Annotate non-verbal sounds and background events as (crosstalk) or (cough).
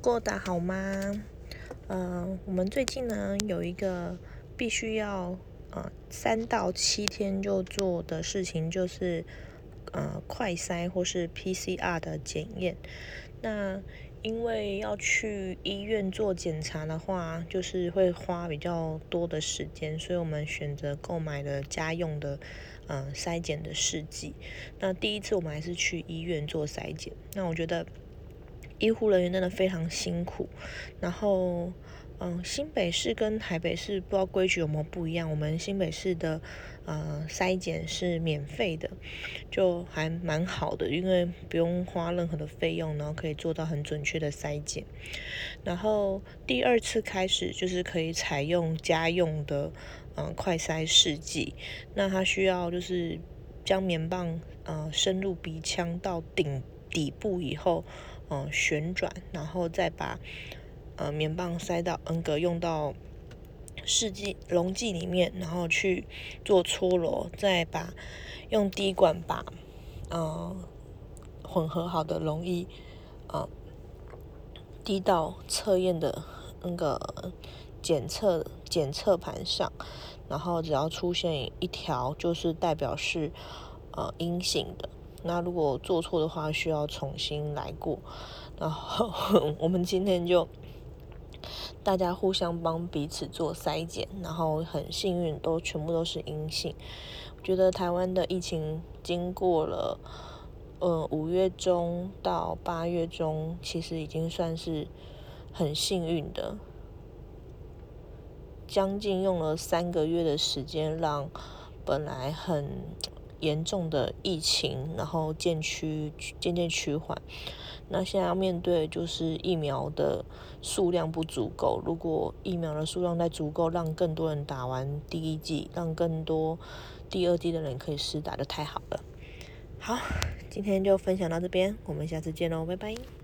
过得好吗？呃，我们最近呢有一个必须要呃三到七天就做的事情，就是呃快筛或是 PCR 的检验。那因为要去医院做检查的话，就是会花比较多的时间，所以我们选择购买了家用的呃筛检的试剂。那第一次我们还是去医院做筛检，那我觉得。医护人员真的非常辛苦，然后，嗯，新北市跟台北市不知道规矩有没有不一样。我们新北市的呃筛检是免费的，就还蛮好的，因为不用花任何的费用，然后可以做到很准确的筛检。然后第二次开始就是可以采用家用的嗯快筛试剂，那它需要就是将棉棒呃深入鼻腔到顶底部以后。嗯，旋转，然后再把呃棉棒塞到 N 格，用到试剂溶剂里面，然后去做搓揉，再把用滴管把呃混合好的溶液啊滴到测验的那个检测检测盘上，然后只要出现一条，就是代表是呃阴性的。那如果做错的话，需要重新来过。然后 (laughs) 我们今天就大家互相帮彼此做筛检，然后很幸运都全部都是阴性。我觉得台湾的疫情经过了呃五月中到八月中，其实已经算是很幸运的，将近用了三个月的时间，让本来很。严重的疫情，然后渐趋渐渐趋缓。那现在要面对就是疫苗的数量不足够。如果疫苗的数量再足够，让更多人打完第一剂，让更多第二剂的人可以试打，就太好了。好，今天就分享到这边，我们下次见喽，拜拜。